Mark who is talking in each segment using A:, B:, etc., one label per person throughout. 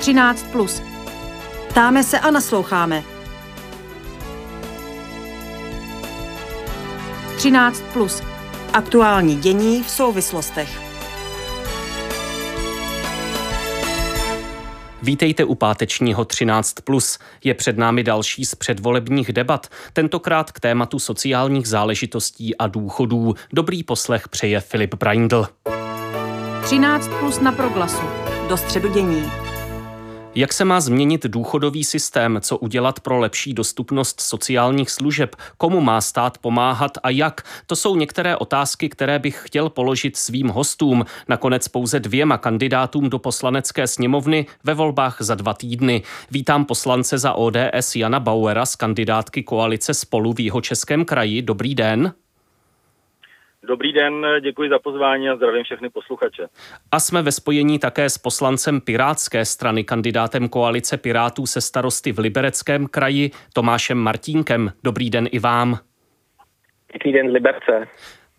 A: 13. Plus.
B: Ptáme se a nasloucháme.
A: 13. Plus.
B: Aktuální dění v souvislostech.
C: Vítejte u pátečního 13. Je před námi další z předvolebních debat, tentokrát k tématu sociálních záležitostí a důchodů. Dobrý poslech přeje Filip Braindl.
A: 13 plus na proglasu.
B: Do středu dění.
C: Jak se má změnit důchodový systém, co udělat pro lepší dostupnost sociálních služeb, komu má stát pomáhat a jak? To jsou některé otázky, které bych chtěl položit svým hostům, nakonec pouze dvěma kandidátům do poslanecké sněmovny ve volbách za dva týdny. Vítám poslance za ODS Jana Bauera z kandidátky koalice Spolu v jeho českém kraji. Dobrý den.
D: Dobrý den, děkuji za pozvání a zdravím všechny posluchače.
C: A jsme ve spojení také s poslancem Pirátské strany, kandidátem koalice Pirátů se starosty v Libereckém kraji Tomášem Martínkem. Dobrý den i vám.
E: Pěkný den z Liberce.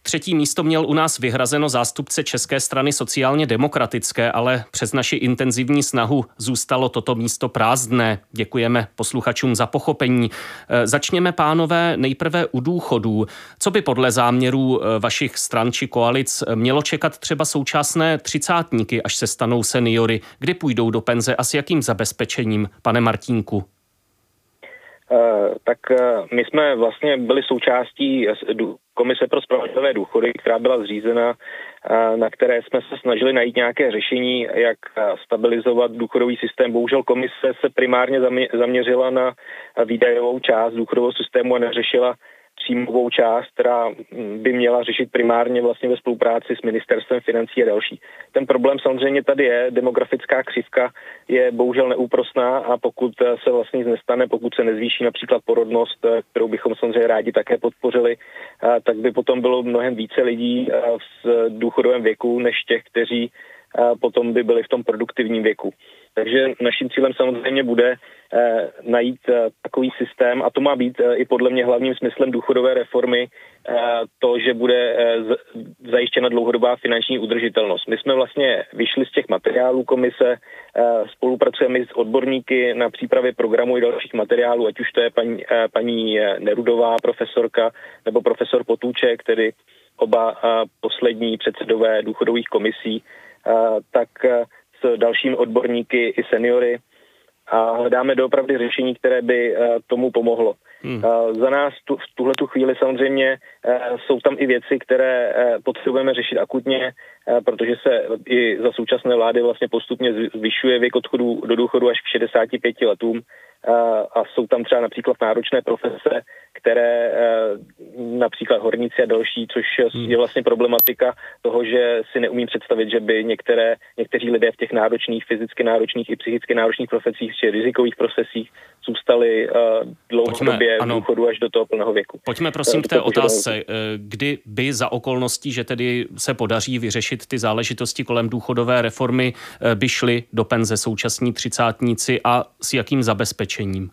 C: Třetí místo měl u nás vyhrazeno zástupce České strany sociálně demokratické, ale přes naši intenzivní snahu zůstalo toto místo prázdné. Děkujeme posluchačům za pochopení. E, začněme, pánové, nejprve u důchodů. Co by podle záměrů e, vašich stran či koalic mělo čekat třeba současné třicátníky, až se stanou seniory? Kdy půjdou do penze a s jakým zabezpečením, pane Martínku?
E: Eh, tak eh, my jsme vlastně byli součástí Komise pro spravedlivé důchody, která byla zřízena, eh, na které jsme se snažili najít nějaké řešení, jak stabilizovat důchodový systém. Bohužel komise se primárně zaměřila na výdajovou část důchodového systému a neřešila příjmovou část, která by měla řešit primárně vlastně ve spolupráci s ministerstvem financí a další. Ten problém samozřejmě tady je, demografická křivka je bohužel neúprosná a pokud se vlastně nic nestane, pokud se nezvýší například porodnost, kterou bychom samozřejmě rádi také podpořili, tak by potom bylo mnohem více lidí v důchodovém věku než těch, kteří potom by byli v tom produktivním věku. Takže naším cílem samozřejmě bude eh, najít eh, takový systém, a to má být eh, i podle mě hlavním smyslem důchodové reformy, to, že bude zajištěna dlouhodobá finanční udržitelnost. My jsme vlastně vyšli z těch materiálů komise, spolupracujeme s odborníky na přípravě programu i dalších materiálů, ať už to je paní, paní Nerudová, profesorka, nebo profesor Potůček, tedy oba poslední předsedové důchodových komisí, tak s dalšími odborníky i seniory a hledáme doopravdy řešení, které by eh, tomu pomohlo. Hmm. Eh, za nás tu, v tuhle tu chvíli samozřejmě eh, jsou tam i věci, které potřebujeme řešit akutně, protože se i za současné vlády vlastně postupně zvyšuje věk odchodu do důchodu až k 65 letům a jsou tam třeba například náročné profese, které například horníci a další, což hmm. je vlastně problematika toho, že si neumím představit, že by některé, někteří lidé v těch náročných, fyzicky náročných i psychicky náročných profesích či rizikových profesích zůstali dlouhodobě v důchodu až do toho plného věku.
C: Pojďme prosím k té otázce, kdy by za okolností, že tedy se podaří vyřešit ty záležitosti kolem důchodové reformy, by šli do penze současní třicátníci a s jakým zabezpečením? Zabezpečením?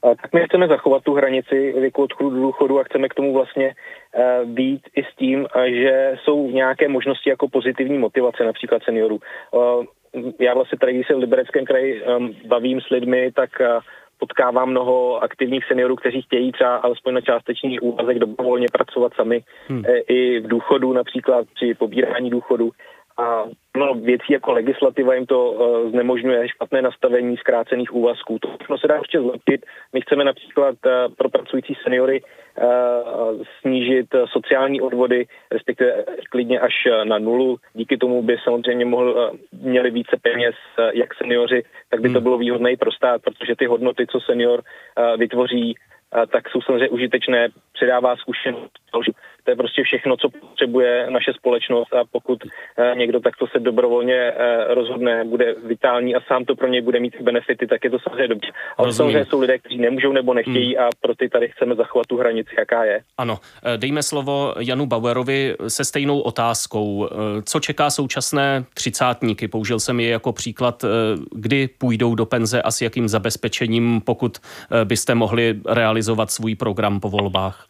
E: Tak my chceme zachovat tu hranici věku odchodu do důchodu a chceme k tomu vlastně eh, být i s tím, eh, že jsou nějaké možnosti jako pozitivní motivace například seniorů. Eh, já vlastně tady, když se v Libereckém kraji bavím s lidmi, tak potkávám mnoho aktivních seniorů, kteří chtějí třeba alespoň na částečný úvazek dobrovolně pracovat sami hmm. i v důchodu, například při pobírání důchodu a no, věcí jako legislativa jim to uh, znemožňuje špatné nastavení zkrácených úvazků. To všechno se dá ještě zlepšit. My chceme například uh, pro pracující seniory uh, snížit sociální odvody, respektive klidně až na nulu. Díky tomu by samozřejmě mohl, uh, měli více peněz uh, jak seniori, tak by to hmm. bylo výhodné i pro stát, protože ty hodnoty, co senior uh, vytvoří, uh, tak jsou samozřejmě užitečné, předává zkušenost to je prostě všechno, co potřebuje naše společnost a pokud eh, někdo takto se dobrovolně eh, rozhodne, bude vitální a sám to pro něj bude mít benefity, tak je to samozřejmě dobře. Ale Rozumím. samozřejmě jsou lidé, kteří nemůžou nebo nechtějí hmm. a pro ty tady chceme zachovat tu hranici, jaká je.
C: Ano, eh, dejme slovo Janu Bauerovi se stejnou otázkou. Co čeká současné třicátníky? Použil jsem je jako příklad, kdy půjdou do penze a s jakým zabezpečením, pokud byste mohli realizovat svůj program po volbách.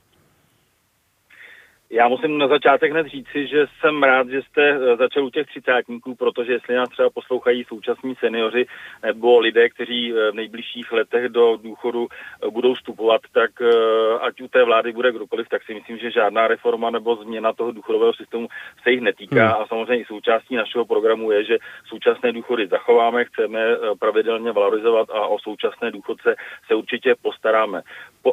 D: Já musím na začátek hned říci, že jsem rád, že jste eh, začal u těch třicátníků, protože jestli nás třeba poslouchají současní seniori nebo lidé, kteří eh, v nejbližších letech do důchodu eh, budou vstupovat, tak ať u té vlády bude kdokoliv, tak si myslím, že žádná reforma nebo změna toho důchodového systému se jich netýká. Hmm. A samozřejmě i součástí našeho programu je, že současné důchody zachováme, chceme pravidelně valorizovat a o současné důchodce se určitě postaráme.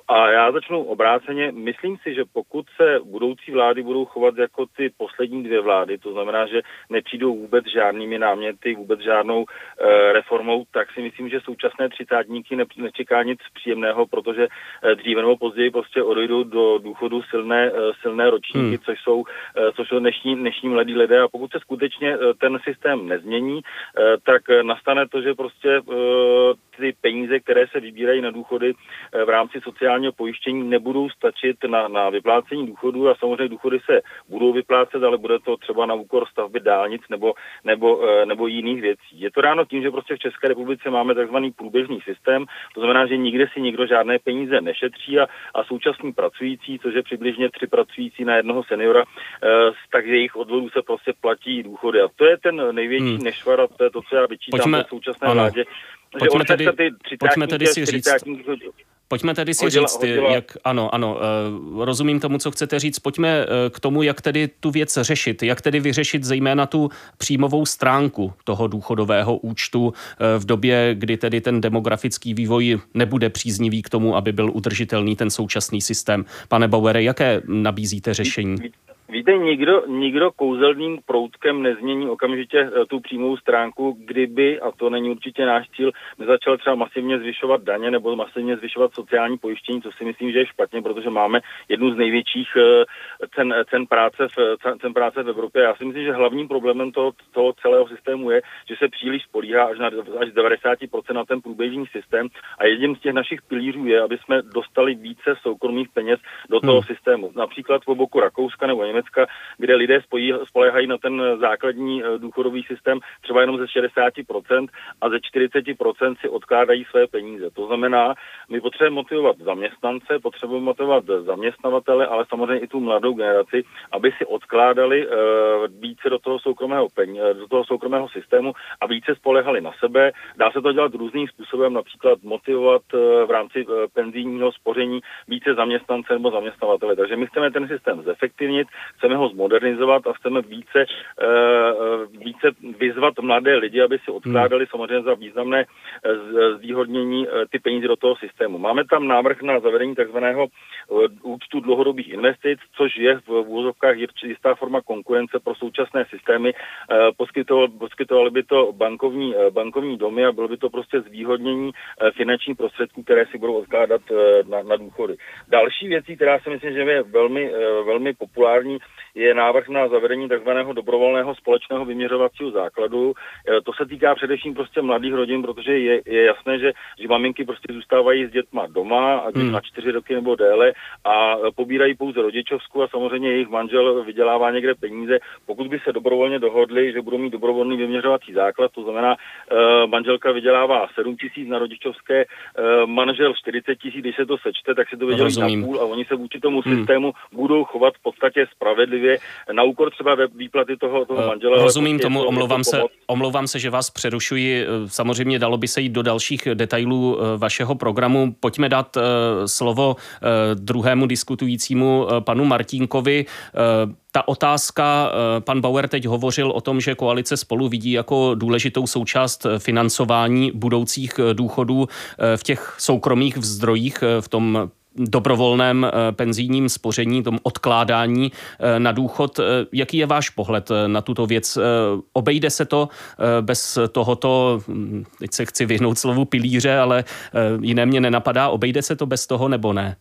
D: A já začnu obráceně. Myslím si, že pokud se budoucí vlády budou chovat jako ty poslední dvě vlády, to znamená, že nepřijdou vůbec žádnými náměty, vůbec žádnou e, reformou, tak si myslím, že současné třicátníky ne, nečeká nic příjemného, protože e, dříve nebo později prostě odejdou do důchodu silné, e, silné ročníky, hmm. což jsou, e, což jsou dnešní, dnešní mladí lidé. A pokud se skutečně e, ten systém nezmění, e, tak nastane to, že prostě e, ty peníze, které se vybírají na důchody e, v rámci sociálního pojištění, nebudou stačit na, na vyplácení důchodu a samozřejmě důchody se budou vyplácet, ale bude to třeba na úkor stavby dálnic nebo, nebo, eh, nebo jiných věcí. Je to ráno tím, že prostě v České republice máme takzvaný průběžný systém, to znamená, že nikde si nikdo žádné peníze nešetří a, a současný pracující, což je přibližně tři pracující na jednoho seniora, eh, takže jejich odvodů se prostě platí důchody. A to je ten největší hmm. nešvar a to je to, co já vyčítám Pojďme, současné ano. vládě.
C: Pojďme tedy, pojďme tedy si říct, Pojďme tedy si hodila, říct, hodila. jak, ano, ano, uh, rozumím tomu, co chcete říct. Pojďme uh, k tomu, jak tedy tu věc řešit, jak tedy vyřešit zejména tu příjmovou stránku toho důchodového účtu uh, v době, kdy tedy ten demografický vývoj nebude příznivý k tomu, aby byl udržitelný ten současný systém. Pane Bauere, jaké nabízíte řešení?
D: Víte, nikdo, nikdo kouzelným proutkem nezmění okamžitě eh, tu přímou stránku, kdyby, a to není určitě náš cíl, nezačal třeba masivně zvyšovat daně nebo masivně zvyšovat sociální pojištění, co si myslím, že je špatně, protože máme jednu z největších eh, cen, cen, práce, v, cen práce v Evropě. Já si myslím, že hlavním problémem toho, toho celého systému je, že se příliš spolíhá až, na, až z 90% na ten průběžný systém a jedním z těch našich pilířů je, aby jsme dostali více soukromých peněz do toho hmm. systému. Například po boku Rakouska nebo Německa kde lidé spojí, spolehají na ten základní eh, důchodový systém třeba jenom ze 60% a ze 40% si odkládají své peníze. To znamená, my potřebujeme motivovat zaměstnance, potřebujeme motivovat zaměstnavatele, ale samozřejmě i tu mladou generaci, aby si odkládali uh, více do toho soukromého peň, eh, do toho soukromého systému a více spolehali na sebe. Dá se to dělat různým způsobem, například motivovat v rámci penzijního spoření více zaměstnance nebo zaměstnavatele. Takže my chceme ten systém zefektivnit, chceme ho zmodernizovat a chceme více, eh, eh, více vyzvat mladé lidi, aby si odkládali hmm. samozřejmě za významné eh, zvýhodnění ty peníze do toho systému. Máme tam návrh na zavedení takzvaného účtu dlouhodobých investic, což je v úvozovkách jistá forma konkurence pro současné systémy. Poskytoval, poskytovali by to bankovní, bankovní domy a bylo by to prostě zvýhodnění finančních prostředků, které si budou odkládat na, na důchody. Další věcí, která si myslím, že je velmi, velmi populární, je návrh na zavedení tzv. dobrovolného společného vyměřovacího základu. E, to se týká především prostě mladých rodin, protože je, je jasné, že, že maminky prostě zůstávají s dětma doma, ať hmm. na čtyři roky nebo déle, a pobírají pouze rodičovskou a samozřejmě jejich manžel vydělává někde peníze. Pokud by se dobrovolně dohodli, že budou mít dobrovolný vyměřovací základ, to znamená, uh, manželka vydělává 7 tisíc na rodičovské, manžel 40 tisíc, když se to sečte, tak se to vydělí na půl a oni se vůči tomu hmm. systému budou chovat v podstatě spravedlivě na úkor třeba výplaty toho, toho eh, manžela.
C: Rozumím tomu, omlouvám se, omlouvám se, že vás přerušuji. Eh, samozřejmě dalo by se jít do dalších detailů eh, vašeho programu. Pojďme dát slovo druhému diskutujícímu panu Martínkovi. Ta otázka, pan Bauer teď hovořil o tom, že koalice spolu vidí jako důležitou součást financování budoucích důchodů v těch soukromých zdrojích, v tom dobrovolném eh, penzijním spoření, tom odkládání eh, na důchod. Eh, jaký je váš pohled na tuto věc? Obejde se to bez tohoto, hm, teď se chci vyhnout slovu pilíře, ale jiné mě nenapadá, obejde se to bez toho nebo ne?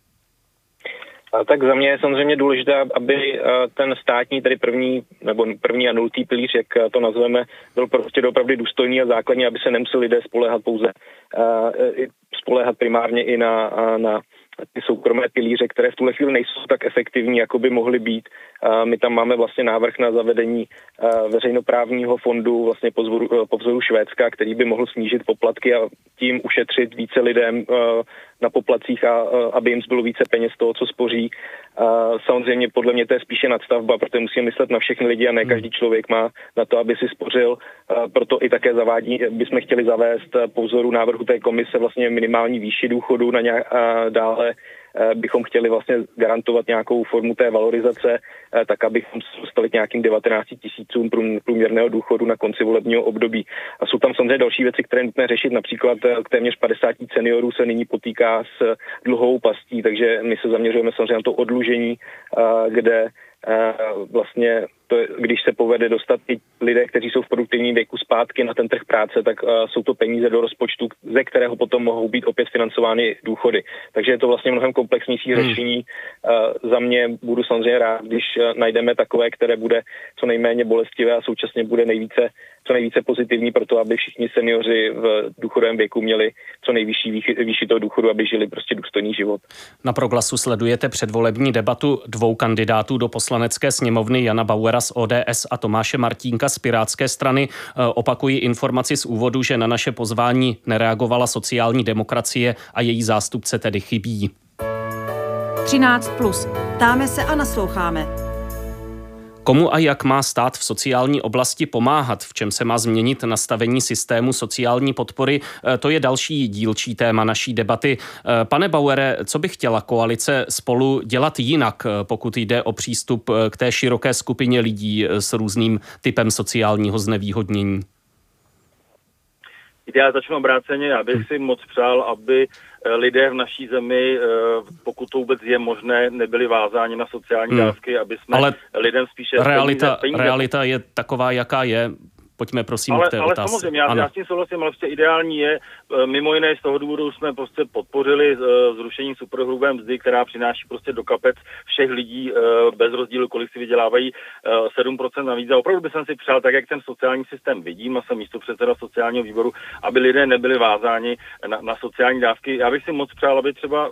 E: Tak za mě je samozřejmě důležité, aby ten státní, tedy první nebo první a nultý pilíř, jak to nazveme, byl prostě opravdu důstojný a základní, aby se nemuseli lidé spolehat pouze, spolehat primárně i na, na ty soukromé pilíře, které v tuhle chvíli nejsou tak efektivní, jako by mohly být. My tam máme vlastně návrh na zavedení veřejnoprávního fondu vlastně po vzoru, po vzoru Švédska, který by mohl snížit poplatky a tím ušetřit více lidem na poplacích a aby jim zbylo více peněz z toho, co spoří. Samozřejmě podle mě to je spíše nadstavba, protože musíme myslet na všechny lidi a ne každý člověk má na to, aby si spořil. Proto i také zavádí, bychom chtěli zavést po vzoru návrhu té komise vlastně minimální výši důchodu na nějak, dále bychom chtěli vlastně garantovat nějakou formu té valorizace, eh, tak abychom se dostali k nějakým 19 tisícům průměrného důchodu na konci volebního období. A jsou tam samozřejmě další věci, které nutné řešit. Například k eh, téměř 50 seniorů se nyní potýká s dluhou pastí, takže my se zaměřujeme samozřejmě na to odlužení, kde vlastně to, když se povede dostat i lidé, kteří jsou v produktivním věku zpátky na ten trh práce, tak uh, jsou to peníze do rozpočtu, ze kterého potom mohou být opět financovány důchody. Takže je to vlastně mnohem komplexnější hmm. řešení. Uh, za mě budu samozřejmě rád, když uh, najdeme takové, které bude co nejméně bolestivé a současně bude nejvíce, co nejvíce pozitivní pro to, aby všichni seniori v důchodovém věku měli co nejvyšší výši toho důchodu, aby žili prostě důstojný život.
C: Na proglasu sledujete předvolební debatu dvou kandidátů do poslanecké sněmovny Jana Bauera z ODS a Tomáše Martínka z Pirátské strany. E, opakuji informaci z úvodu, že na naše pozvání nereagovala sociální demokracie a její zástupce tedy chybí.
B: 13. Plus. Ptáme se a nasloucháme.
C: Komu a jak má stát v sociální oblasti pomáhat, v čem se má změnit nastavení systému sociální podpory, e, to je další dílčí téma naší debaty. E, pane Bauere, co by chtěla koalice spolu dělat jinak, e, pokud jde o přístup k té široké skupině lidí s různým typem sociálního znevýhodnění?
D: Já začnu obráceně, já bych si moc přál, aby Eh, lidé v naší zemi, eh, pokud to vůbec je možné, nebyli vázáni na sociální hmm. dávky, aby jsme Ale lidem spíše...
C: Realita, peníze, peníze... realita je taková, jaká je. Pojďme prosím
D: ale,
C: k té
D: ale
C: otázce.
D: samozřejmě, já, já s tím souhlasím, ale prostě ideální je, e, mimo jiné z toho důvodu jsme prostě podpořili e, zrušení superhrubé mzdy, která přináší prostě do kapec všech lidí e, bez rozdílu, kolik si vydělávají 7% navíc. A opravdu bych si přál, tak jak ten sociální systém vidím, a jsem místo předseda sociálního výboru, aby lidé nebyli vázáni na, na sociální dávky. Já bych si moc přál, aby třeba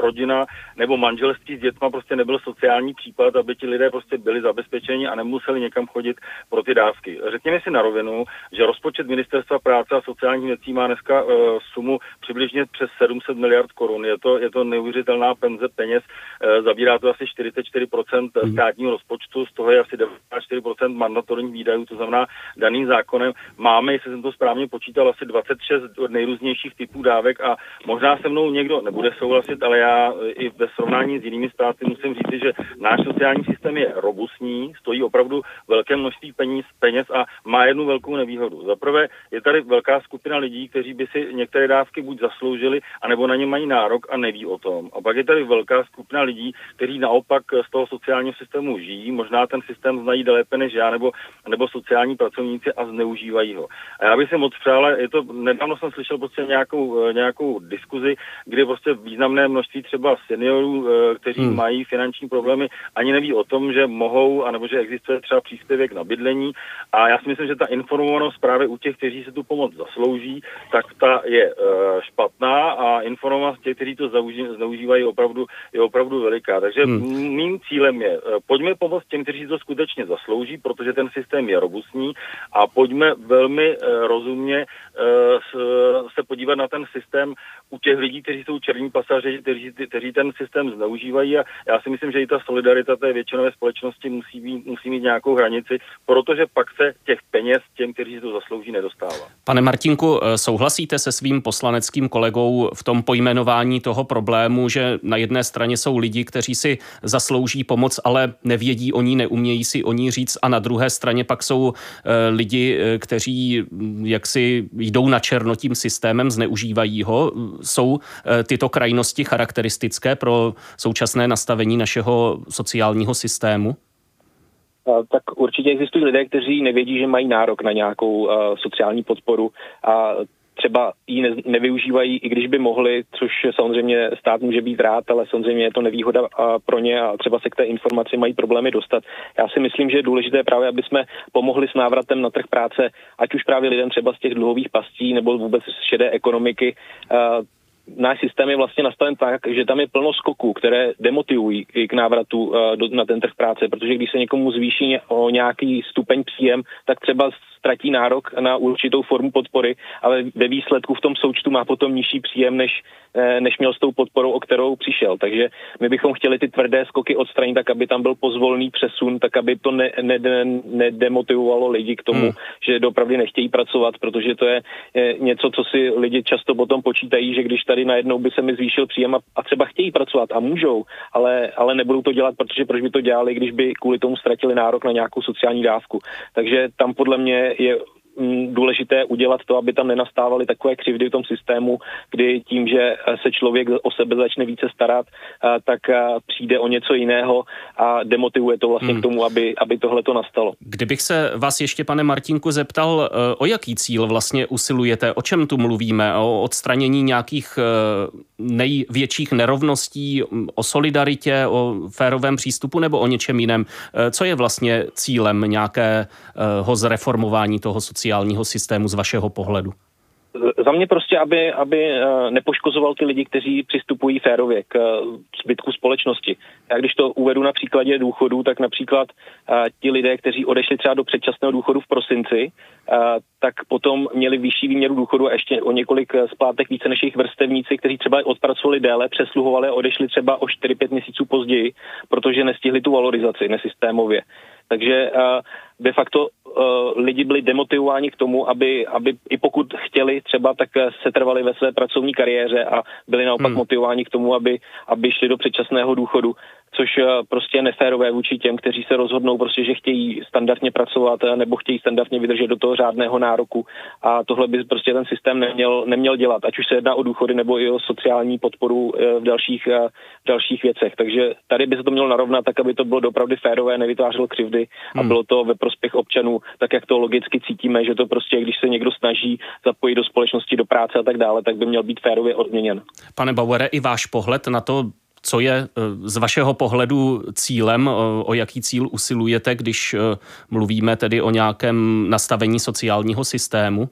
D: rodina nebo manželství s dětma prostě nebyl sociální případ, aby ti lidé prostě byli zabezpečeni a nemuseli někam chodit pro ty dávky. Řekněme si na rovinu, že rozpočet Ministerstva práce a sociálních věcí má dneska uh, sumu přibližně přes 700 miliard korun. Je to, je to neuvěřitelná penze peněz, uh, zabírá to asi 44% hmm. státního rozpočtu, z toho je asi 94% mandatorních výdajů, to znamená daným zákonem. Máme, jestli jsem to správně počítal, asi 26 nejrůznějších typů dávek a možná se mnou někdo nebude souhlasit, ale já eh, i ve srovnání s jinými státy musím říct, že náš sociální systém je robustní, stojí opravdu velké množství peněz, peněz a má jednu velkou nevýhodu. Za prvé je tady velká skupina lidí, kteří by si některé dávky buď zasloužili, anebo na ně mají nárok a neví o tom. A pak je tady velká skupina lidí, kteří naopak z toho sociálního systému žijí, možná ten systém znají lépe než já, nebo, nebo sociální pracovníci a zneužívají ho. A já bych si moc přál, je to, nedávno jsem slyšel prostě nějakou, nějakou diskuzi, kdy prostě významné množství třeba seniorů, eh, kteří hmm. mají finanční problémy, ani neví o tom, že mohou, anebo že existuje třeba příspěvek na bydlení. A já si myslím, že ta informovanost právě u těch, kteří se tu pomoc zaslouží, tak ta je uh, špatná a informovanost těch, kteří to zneužívají, opravdu, je opravdu veliká. Takže hmm. mým cílem je, uh, pojďme pomoct těm, kteří to skutečně zaslouží, protože ten systém je robustní a pojďme velmi uh, rozumně se podívat na ten systém u těch lidí, kteří jsou černí pasažeři, kteří, kteří ten systém zneužívají a já si myslím, že i ta solidarita té většinové společnosti musí, být, musí mít nějakou hranici, protože pak se těch peněz těm, kteří si to zaslouží, nedostává.
C: Pane Martinku, eh, souhlasíte se svým poslaneckým kolegou v tom pojmenování toho problému, že na jedné straně jsou lidi, kteří si zaslouží pomoc, ale nevědí o ní, neumějí si o ní říct a na druhé straně pak jsou eh, lidi, eh, kteří hm, jaksi jdou na černo tím systémem, zneužívají ho. Jsou tyto krajnosti charakteristické pro současné nastavení našeho sociálního systému?
E: Tak určitě existují lidé, kteří nevědí, že mají nárok na nějakou sociální podporu a třeba ji ne, nevyužívají, i když by mohli, což samozřejmě stát může být rád, ale samozřejmě je to nevýhoda pro ně a třeba se k té informaci mají problémy dostat. Já si myslím, že je důležité právě, aby jsme pomohli s návratem na trh práce, ať už právě lidem třeba z těch dluhových pastí nebo vůbec z šedé ekonomiky, náš systém je vlastně nastaven tak, že tam je plno skoků, které demotivují k návratu do, na ten trh práce, protože když se někomu zvýší o nějaký stupeň příjem, tak třeba ztratí nárok na určitou formu podpory, ale ve výsledku v tom součtu má potom nižší příjem, než, eh, než měl s tou podporou, o kterou přišel. Takže my bychom chtěli ty tvrdé skoky odstranit, tak aby tam byl pozvolný přesun, tak aby to ne, ne, nedemotivovalo lidi k tomu, hmm. že dopravdy nechtějí pracovat, protože to je něco, co si lidi často potom počítají, že když tady najednou by se mi zvýšil příjem a, a třeba chtějí pracovat a můžou, ale, ale nebudou to dělat, protože proč by to dělali, když by kvůli tomu ztratili nárok na nějakou sociální dávku. Takže tam podle mě je důležité udělat to, aby tam nenastávaly takové křivdy v tom systému, kdy tím, že se člověk o sebe začne více starat, tak přijde o něco jiného a demotivuje to vlastně hmm. k tomu, aby, aby tohle to nastalo.
C: Kdybych se vás ještě, pane Martinku, zeptal, e, o jaký cíl vlastně usilujete, o čem tu mluvíme, o odstranění nějakých e, největších nerovností, o solidaritě, o férovém přístupu nebo o něčem jiném? E, co je vlastně cílem nějakého zreformování toho sociálního sociálního systému z vašeho pohledu?
E: Za mě prostě, aby, aby eh, nepoškozoval ty lidi, kteří přistupují férově k eh, zbytku společnosti. Já když to uvedu na příkladě důchodů, tak například eh, ti lidé, kteří odešli třeba do předčasného důchodu v prosinci, tak potom měli vyšší výměru důchodu a ještě o několik splátek více než jejich vrstevníci, kteří třeba odpracovali déle, přesluhovali a odešli třeba o 4-5 měsíců později, protože nestihli tu valorizaci nesystémově. Takže de facto lidi byli demotivováni k tomu, aby, aby i pokud chtěli třeba, tak se trvali ve své pracovní kariéře a byli naopak hmm. motivováni k tomu, aby, aby šli do předčasného důchodu což eh, prostě je neférové vůči těm, kteří se rozhodnou prostě, že chtějí standardně pracovat eh, nebo chtějí standardně vydržet do toho řádného nároku a tohle by prostě ten systém neměl, neměl dělat, ať už se jedná o důchody nebo i o sociální podporu eh, v dalších, v dalších věcech. Takže tady by se to mělo narovnat tak, aby to bylo opravdu férové, nevytvářelo křivdy a hmm. bylo to ve prospěch občanů, tak jak to logicky cítíme, že to prostě, když se někdo snaží zapojit do společnosti, do práce a tak dále, tak by měl být férově odměněn.
C: Pane Bauere, i váš pohled na to co je eh, z vašeho pohledu cílem, eh, o jaký cíl usilujete, když eh, mluvíme tedy o nějakém nastavení sociálního systému?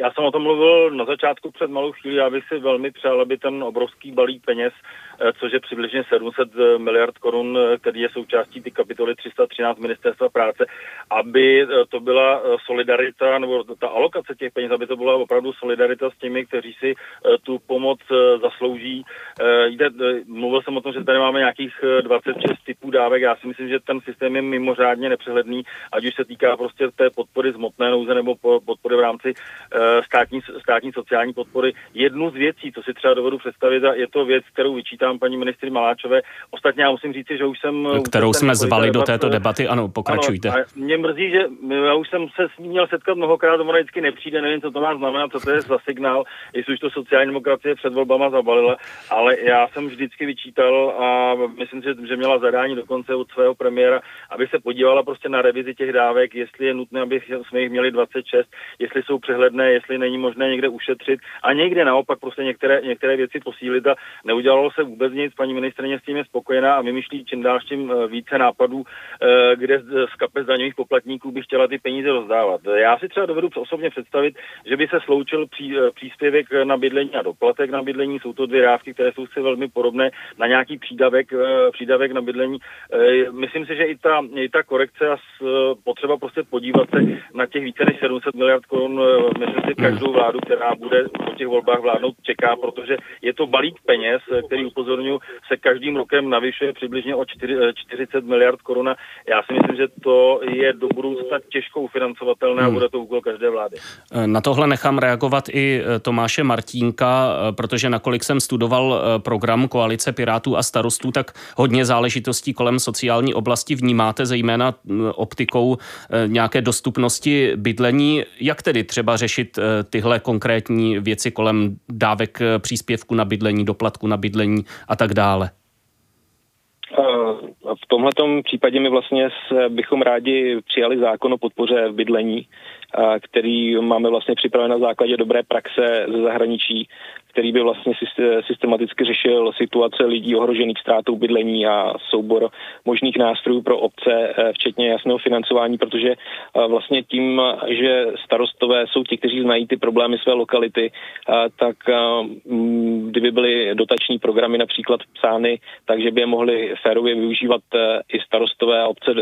D: Já jsem o tom mluvil na začátku před malou chvíli, já bych si velmi přál, aby ten obrovský balík peněz, což je přibližně 700 eh, miliard korun, eh, který je součástí ty kapitoly 313 ministerstva práce, aby to byla solidarita, nebo ta alokace těch peněz, aby to byla opravdu solidarita s těmi, kteří si tu pomoc zaslouží. Jde, mluvil jsem o tom, že tady máme nějakých 26 typů dávek. Já si myslím, že ten systém je mimořádně nepřehledný, ať už se týká prostě té podpory z motné nouze nebo podpory v rámci státní, státní sociální podpory. Jednu z věcí, co si třeba dovedu představit, a je to věc, kterou vyčítám paní ministry Maláčové. Ostatně já musím říct, že už jsem...
C: Kterou jsme zvali do této debaty, ano, pokračujte. Ano,
D: mě mrzí, že já už jsem se s ní měl setkat mnohokrát, ona vždycky nepřijde, nevím, co to má znamenat, co to je za signál, jestli už to sociální demokracie před volbama zabalila, ale já jsem vždycky vyčítal a myslím si, že měla zadání dokonce od svého premiéra, aby se podívala prostě na revizi těch dávek, jestli je nutné, aby jsme jich měli 26, jestli jsou přehledné, jestli není možné někde ušetřit a někde naopak prostě některé, některé věci posílit a neudělalo se vůbec nic. Paní ministrině s tím je spokojená a vymýšlí čím dál tím eh, více nápadů, eh, kde z kapes daňových poplatníků by chtěla ty peníze rozdávat. Já si třeba dovedu osobně představit, že by se sloučil pří, eh, příspěvek na bydlení a doplatek na bydlení. Jsou to dvě dávky, které jsou si velmi podobné na nějaký přídavek, přídavek na bydlení. Myslím si, že i ta, i ta korekce a potřeba prostě podívat se na těch více než 700 miliard korun, myslím si, každou vládu, která bude po těch volbách vládnout, čeká, protože je to balík peněz, který upozorňuji, se každým rokem navyšuje přibližně o 40 miliard korun. Já si myslím, že to je do budoucna těžko ufinancovatelné hmm. a bude to úkol každé vlády.
C: Na tohle nechám reagovat i eh, Tomáše Martínka, eh, protože nakolik jsem studoval eh, program Koalice Pirátů a starostů, tak hodně záležitostí kolem sociální oblasti vnímáte, zejména optikou nějaké dostupnosti bydlení. Jak tedy třeba řešit tyhle konkrétní věci kolem dávek eh, příspěvku na bydlení, doplatku na bydlení a tak dále?
E: V tomhle případě my vlastně bychom rádi přijali zákon o podpoře v bydlení, který máme vlastně připraven na základě dobré praxe ze zahraničí, který by vlastně systematicky řešil situace lidí ohrožených ztrátou bydlení a soubor možných nástrojů pro obce, eh, včetně jasného financování, protože eh, vlastně tím, že starostové jsou ti, kteří znají ty problémy své lokality, eh, tak kdyby byly dotační programy například psány, takže by je mohli férově využívat i starostové a obce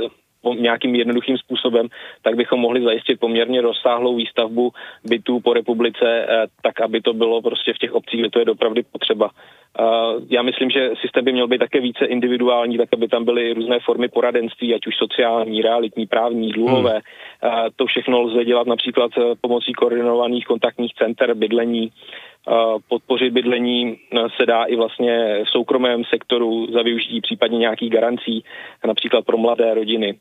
E: nějakým jednoduchým způsobem, tak bychom mohli zajistit poměrně rozsáhlou výstavbu bytů po republice, eh, tak aby to bylo prostě v těch obcích, kde to je dopravdy potřeba. Eh, já myslím, že systém by měl být také více individuální, tak aby tam byly různé formy poradenství, ať už sociální, realitní, právní, dluhové. To všechno lze dělat například pomocí koordinovaných kontaktních center bydlení, podpořit bydlení se dá i vlastně v soukromém sektoru za využití případně nějakých garancí, například pro mladé rodiny.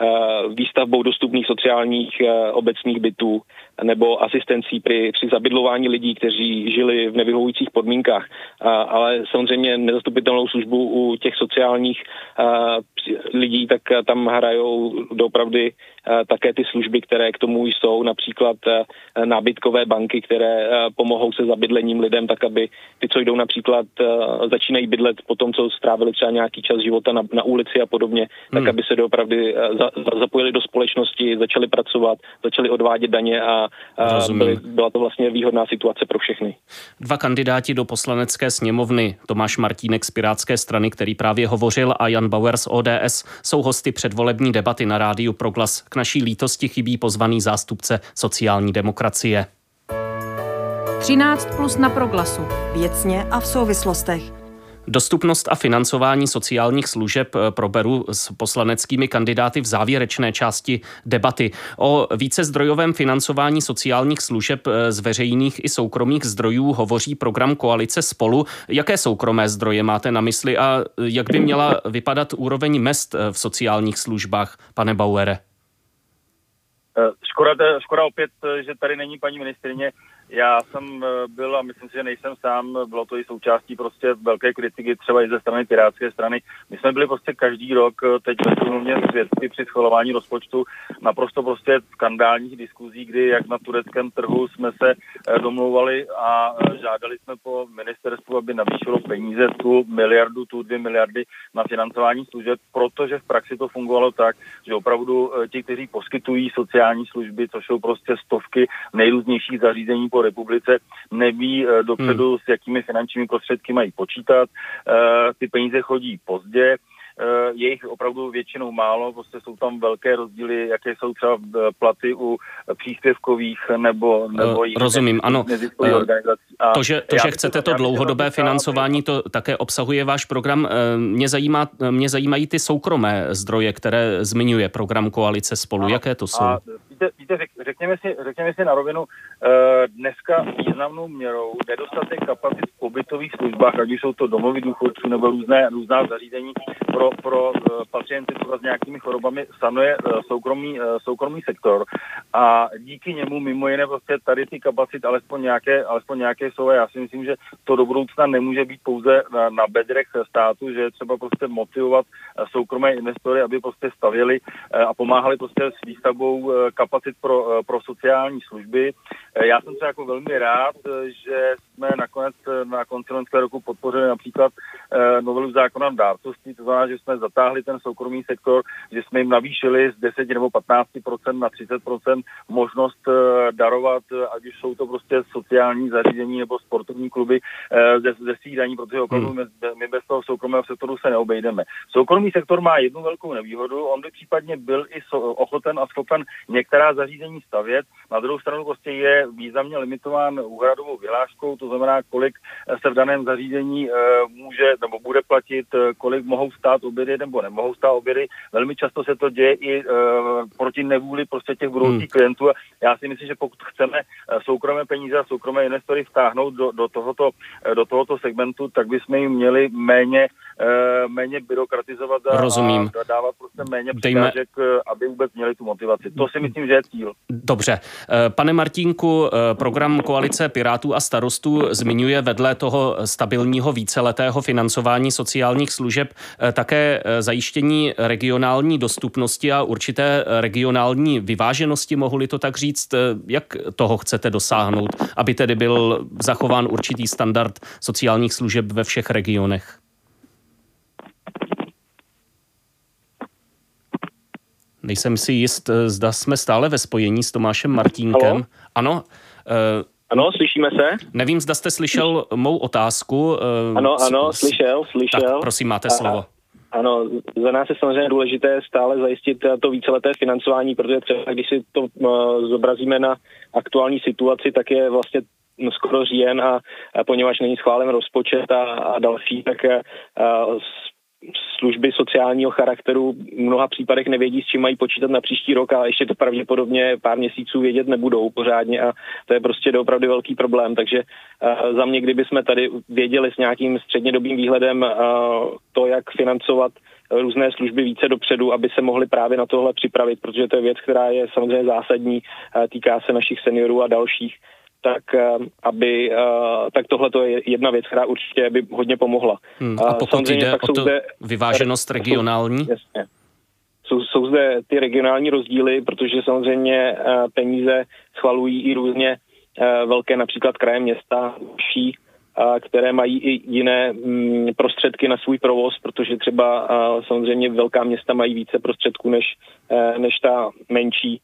E: Eh, výstavbou dostupných sociálních eh, obecných bytů nebo asistencí při, při zabydlování lidí, kteří žili v nevyhovujících podmínkách. Ale samozřejmě nezastupitelnou službu u těch sociálních eh, lidí, tak tam hrajou doopravdy také ty služby, které k tomu jsou, například nábytkové banky, které pomohou se zabydlením lidem, tak aby ty, co jdou například, začínají bydlet po tom, co strávili třeba nějaký čas života na, na ulici a podobně, hmm. tak aby se doopravdy za, zapojili do společnosti, začali pracovat, začali odvádět daně a, a byly, byla to vlastně výhodná situace pro všechny.
C: Dva kandidáti do poslanecké sněmovny, Tomáš Martínek z Pirátské strany, který právě hovořil, a Jan Bauer z ODS, jsou hosty předvolební debaty na rádiu Proglas. K naší lítosti chybí pozvaný zástupce sociální demokracie.
A: 13 plus na proglasu.
B: Věcně a v souvislostech.
C: Dostupnost a financování sociálních služeb eh, proberu s poslaneckými kandidáty v závěrečné části debaty. O více zdrojovém financování sociálních služeb eh, z veřejných i soukromých zdrojů hovoří program Koalice Spolu. Jaké soukromé zdroje máte na mysli a jak by měla vypadat úroveň mest eh, v sociálních službách, pane Bauere?
D: Škoda, škoda opět, že tady není paní ministrině. Já jsem eh, byl a myslím si, že nejsem sám, bylo to i součástí prostě velké kritiky třeba i ze strany Pirátské strany. My jsme byli prostě každý rok eh, teď ve sněmovně svědky při schvalování rozpočtu naprosto prostě skandálních diskuzí, kdy jak na tureckém trhu jsme se eh, domlouvali a žádali jsme po ministerstvu, aby navýšilo peníze tu miliardu, tu dvě miliardy na financování služeb, protože v praxi to fungovalo tak, že opravdu ti, kteří poskytují sociální služby, což jsou prostě stovky nejrůznějších zařízení po republice, neví eh, dopředu, hmm. s jakými finančními prostředky mají počítat. Eh, ty peníze chodí pozdě Eh, je jich opravdu většinou málo, prostě jsou tam velké rozdíly, jaké jsou třeba platy u příspěvkových nebo, nebo
C: jiných Rozumím, ano. To, že, to, že chcete to dlouhodobé financování, to také obsahuje váš program. Mě, zajímá, mě zajímají ty soukromé zdroje, které zmiňuje program Koalice spolu. A, Jaké to jsou? A,
D: víte, víte řekněme, si, řekněme si na rovinu, dneska významnou měrou nedostatek kapacit v pobytových službách, ať jsou to domovy důchodců nebo různé, různá zařízení pro pro, uh, pacienty s nějakými chorobami sanuje uh, soukromý, soukromý sektor. A díky němu mimo jiné prostě tady ty kapacity alespoň nějaké, alespoň nějaké jsou a já si myslím, že to do budoucna nemůže být pouze na, na bedrech státu, že je třeba prostě motivovat soukromé investory, aby prostě stavěli a pomáhali prostě s výstavbou kapacit pro, pro sociální služby. Já jsem se jako velmi rád, že jsme nakonec na konci loňského roku podpořili například novelu zákona dárcovství, to znamená, že jsme zatáhli ten soukromý sektor, že jsme jim navýšili z 10 nebo 15% na 30% možnost eh, darovat, eh, ať už jsou to prostě sociální zařízení nebo sportovní kluby eh, ze, ze svých daní, protože opravdu hmm. my bez toho soukromého sektoru se neobejdeme. Soukromý sektor má jednu velkou nevýhodu, on by případně byl i ochoten a schopen některá zařízení stavět, na druhou stranu prostě je významně limitován úhradovou vyhláškou, to znamená, kolik se v daném zařízení může nebo bude platit, kolik mohou stát obědy nebo nemohou stát obědy. Velmi často se to děje i proti nevůli prostě těch budoucích hmm. klientů já si myslím, že pokud chceme eh, soukromé peníze a soukromé investory vtáhnout do, do, tohoto, eh, do tohoto segmentu, tak bychom jim měli méně méně byrokratizovat a,
C: Rozumím.
D: a dávat prostě méně
C: Dejme...
D: překážek, aby vůbec měli tu motivaci. To si myslím, že je cíl.
C: Dobře. Pane Martínku, program Koalice Pirátů a starostů zmiňuje vedle toho stabilního víceletého financování sociálních služeb také zajištění regionální dostupnosti a určité regionální vyváženosti, mohu-li to tak říct. Jak toho chcete dosáhnout, aby tedy byl zachován určitý standard sociálních služeb ve všech regionech? Nejsem si jist, zda jsme stále ve spojení s Tomášem Martínkem.
E: Halo?
C: Ano.
E: Uh, ano, slyšíme se?
C: Nevím, zda jste slyšel mou otázku.
E: Ano, ano, slyšel, slyšel.
C: Tak, prosím, máte slovo.
E: Ano, za nás je samozřejmě důležité stále zajistit to víceleté financování, protože třeba když si to zobrazíme na aktuální situaci, tak je vlastně skoro říjen a, a poněvadž není schválen rozpočet a, a další, tak a, služby sociálního charakteru v mnoha případech nevědí, s čím mají počítat na příští rok a ještě to pravděpodobně pár měsíců vědět nebudou pořádně a to je prostě opravdu velký problém. Takže uh, za mě, kdyby jsme tady věděli s nějakým střednědobým výhledem uh, to, jak financovat různé služby více dopředu, aby se mohli právě na tohle připravit, protože to je věc, která je samozřejmě zásadní, týká se našich seniorů a dalších, tak eh, aby, eh, tak tohle to je jedna věc, která určitě by hodně pomohla.
C: Hmm, a pokud Samozřejmě, jde o zde, vyváženost regionální?
E: Jsou, jasně. Jsou, jsou zde ty regionální rozdíly, protože samozřejmě eh, peníze schvalují i různě velké například kraje města, vší, které mají i jiné mm, prostředky na svůj provoz, protože třeba samozřejmě velká města mají více prostředků než, než ta menší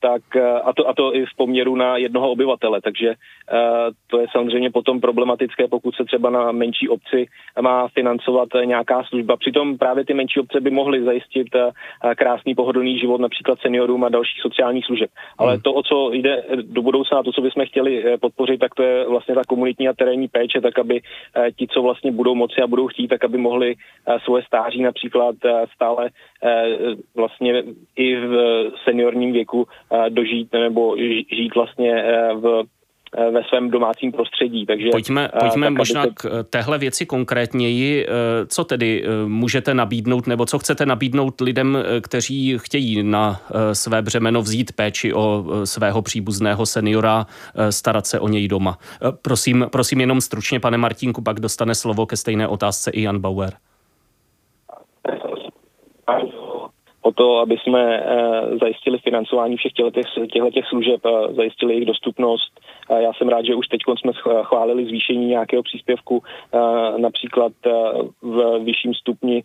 E: tak eh, a to, a to i v poměru na jednoho obyvatele, takže uh, to je samozřejmě potom problematické, pokud se třeba na menší obci má financovat nějaká služba. Přitom právě ty menší obce by mohly zajistit uh, krásný pohodlný život například seniorům a dalších sociálních služeb. Ale hmm. to, o co jde do budoucna, to, co bychom chtěli podpořit, tak to je vlastně ta komunitní a terénní péče, tak aby ti, co vlastně budou moci a budou chtít, tak aby mohli svoje stáří například stále vlastně i v seniorním věku dožít nebo žít vlastně eh, v eh, ve svém domácím prostředí. Takže,
C: pojďme
E: eh,
C: pojďme tak, možná se... k téhle věci konkrétněji. Co tedy můžete nabídnout nebo co chcete nabídnout lidem, kteří chtějí na své břemeno vzít péči o svého příbuzného seniora, starat se o něj doma? Prosím, prosím jenom stručně, pane Martínku, pak dostane slovo ke stejné otázce i Jan Bauer
E: o to, aby jsme eh, zajistili financování všech těchto těch služeb, zajistili jejich dostupnost. Já jsem rád, že už teď jsme chválili zvýšení nějakého příspěvku eh, například eh, v vyšším stupni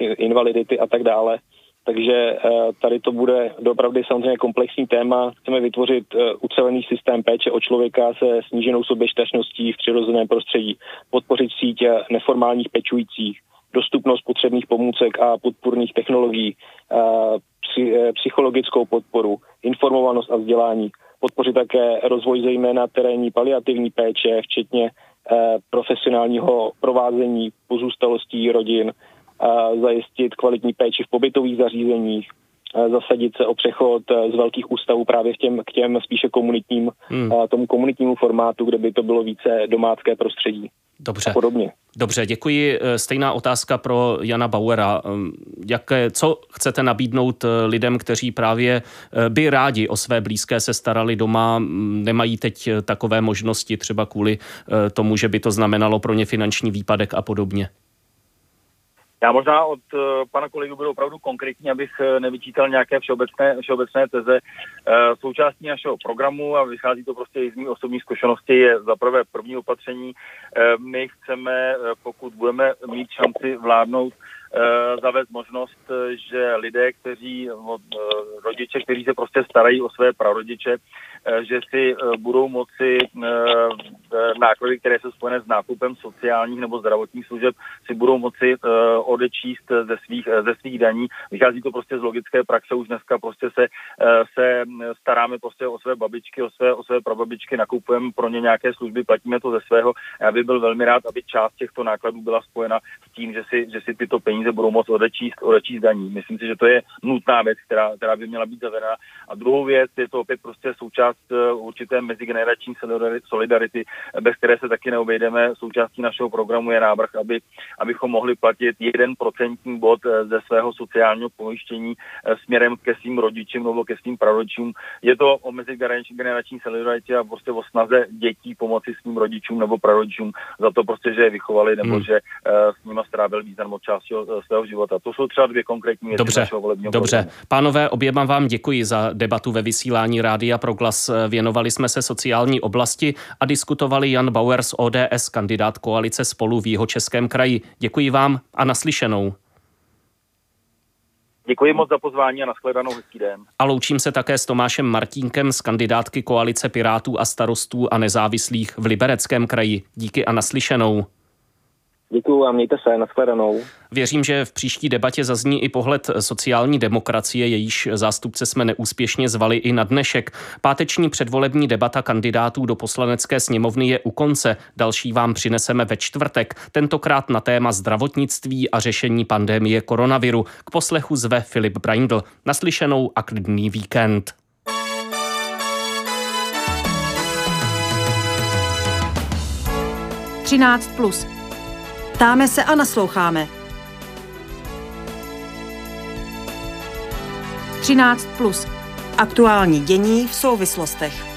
E: invalidity a tak dále. Takže tady to bude opravdu samozřejmě komplexní téma. Chceme vytvořit ucelený systém péče o člověka se sníženou soběstačností v přirozeném prostředí, podpořit síť neformálních pečujících, dostupnost potřebných pomůcek a podpůrných technologií, eh, psychologickou podporu, informovanost a vzdělání, podpořit také rozvoj zejména terénní paliativní péče, včetně eh, profesionálního provázení pozůstalostí rodin, zajistit kvalitní péči v pobytových zařízeních, zasadit se o přechod eh, z velkých ústavů právě k těm, k těm spíše komunitním, hmm. tomu komunitnímu formátu, kde by to bylo více domácké prostředí.
C: Dobře.
E: A podobně.
C: Dobře, děkuji. Eh, stejná otázka pro Jana Bauera. Ehm, jak, co chcete nabídnout eh, lidem, kteří právě by rádi o své blízké se starali doma, nemají teď takové možnosti třeba kvůli tomu, že by to znamenalo pro ně finanční výpadek a podobně?
D: Já možná od uh, pana kolegu budu opravdu konkrétní, abych uh, nevyčítal nějaké všeobecné, všeobecné teze. Uh, součástí našeho programu, a vychází to prostě i z mých osobní zkušenosti, je za prvé první opatření. My chceme, pokud budeme mít šanci vládnout, zavést možnost, že lidé, kteří, rodiče, kteří se prostě starají o své prarodiče, Eh, že si eh, budou moci eh, náklady, které jsou spojené s nákupem sociálních nebo zdravotních služeb, si budou moci odečíst ze svých, ze svých daní. Vychází to prostě z logické praxe. Už dneska prostě se, se staráme prostě o své babičky, o své, o své prababičky, nakupujeme pro ně nějaké služby, platíme to ze svého. Já bych byl velmi rád, aby část těchto nákladů byla spojena s tím, že si, že si tyto peníze peníze budou moct odečíst, odečíst daní. Myslím si, že to je nutná věc, která, která by měla být zavedena. A druhou věc je to opět prostě součást eh, určité mezigenerační solidarity, bez které se taky neobejdeme. Součástí našeho programu je návrh, aby, abychom mohli platit jeden procentní bod eh, ze svého sociálního pojištění eh, směrem ke svým rodičům nebo ke svým prarodičům. Je to o mezigenerační solidaritě a prostě o snaze dětí pomoci svým rodičům nebo prarodičům za to prostě, že je vychovali nebo hmm. že s nimi strávil významnou část svého života. To jsou třeba dvě konkrétní věci
C: dobře, Dobře,
D: programu.
C: pánové, oběma vám děkuji za debatu ve vysílání Rádia Proglas. Věnovali jsme se sociální oblasti a diskutovali Jan Bauer z ODS, kandidát koalice spolu v jeho českém kraji. Děkuji vám a naslyšenou.
D: Děkuji moc za pozvání a nashledanou hezký den.
C: A loučím se také s Tomášem Martínkem z kandidátky koalice Pirátů a starostů a nezávislých v Libereckém kraji. Díky a naslyšenou.
E: Děkuji a mějte se, nashledanou.
C: Věřím, že v příští debatě zazní i pohled sociální demokracie, jejíž zástupce jsme neúspěšně zvali i na dnešek. Páteční předvolební debata kandidátů do poslanecké sněmovny je u konce. Další vám přineseme ve čtvrtek, tentokrát na téma zdravotnictví a řešení pandemie koronaviru. K poslechu zve Filip Braindl. Naslyšenou a klidný víkend.
A: Třináct plus.
B: Ptáme se a nasloucháme.
A: 13 plus.
B: Aktuální dění v souvislostech.